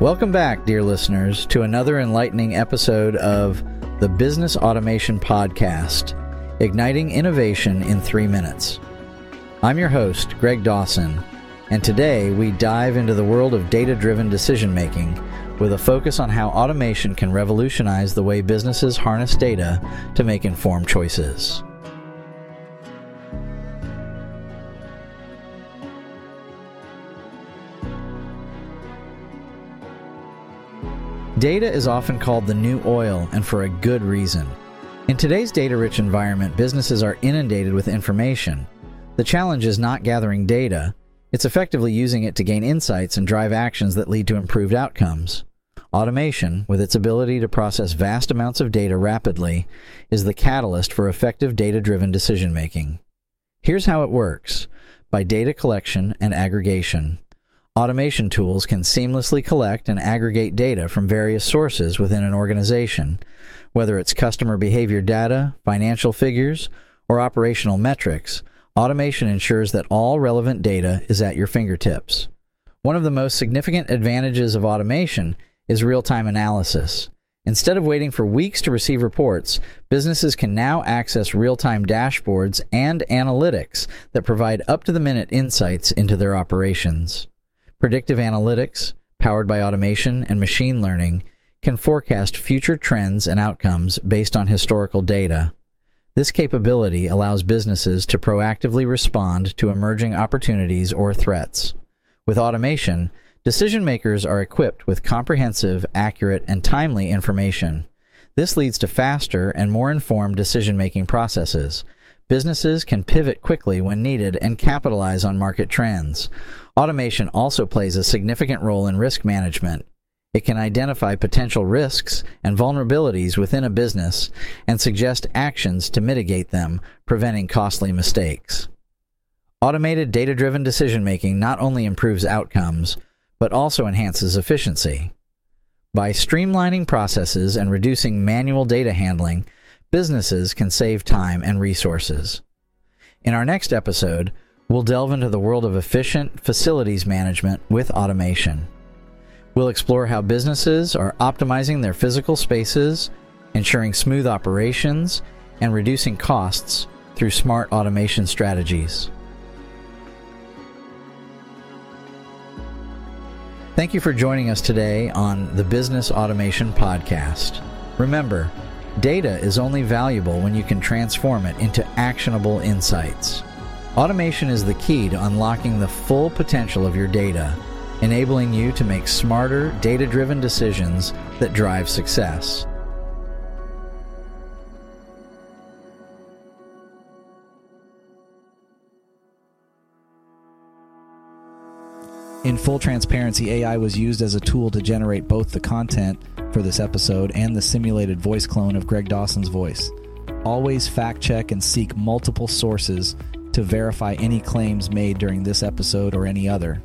Welcome back, dear listeners, to another enlightening episode of the Business Automation Podcast, igniting innovation in three minutes. I'm your host, Greg Dawson, and today we dive into the world of data driven decision making with a focus on how automation can revolutionize the way businesses harness data to make informed choices. Data is often called the new oil, and for a good reason. In today's data rich environment, businesses are inundated with information. The challenge is not gathering data, it's effectively using it to gain insights and drive actions that lead to improved outcomes. Automation, with its ability to process vast amounts of data rapidly, is the catalyst for effective data driven decision making. Here's how it works by data collection and aggregation. Automation tools can seamlessly collect and aggregate data from various sources within an organization, whether it's customer behavior data, financial figures, or operational metrics. Automation ensures that all relevant data is at your fingertips. One of the most significant advantages of automation is real time analysis. Instead of waiting for weeks to receive reports, businesses can now access real time dashboards and analytics that provide up to the minute insights into their operations. Predictive analytics, powered by automation and machine learning, can forecast future trends and outcomes based on historical data. This capability allows businesses to proactively respond to emerging opportunities or threats. With automation, decision makers are equipped with comprehensive, accurate, and timely information. This leads to faster and more informed decision making processes. Businesses can pivot quickly when needed and capitalize on market trends. Automation also plays a significant role in risk management. It can identify potential risks and vulnerabilities within a business and suggest actions to mitigate them, preventing costly mistakes. Automated data driven decision making not only improves outcomes, but also enhances efficiency. By streamlining processes and reducing manual data handling, businesses can save time and resources. In our next episode, We'll delve into the world of efficient facilities management with automation. We'll explore how businesses are optimizing their physical spaces, ensuring smooth operations, and reducing costs through smart automation strategies. Thank you for joining us today on the Business Automation Podcast. Remember, data is only valuable when you can transform it into actionable insights. Automation is the key to unlocking the full potential of your data, enabling you to make smarter, data driven decisions that drive success. In full transparency, AI was used as a tool to generate both the content for this episode and the simulated voice clone of Greg Dawson's voice. Always fact check and seek multiple sources to verify any claims made during this episode or any other.